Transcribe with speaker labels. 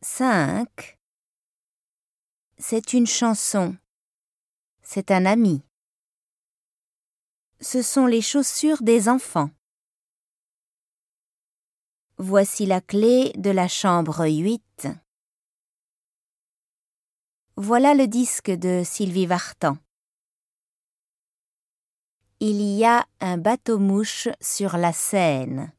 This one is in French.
Speaker 1: 5. C'est une chanson. C'est un ami. Ce sont les chaussures des enfants. Voici la clé de la chambre 8. Voilà le disque de Sylvie Vartan. Il y a un bateau-mouche sur la Seine.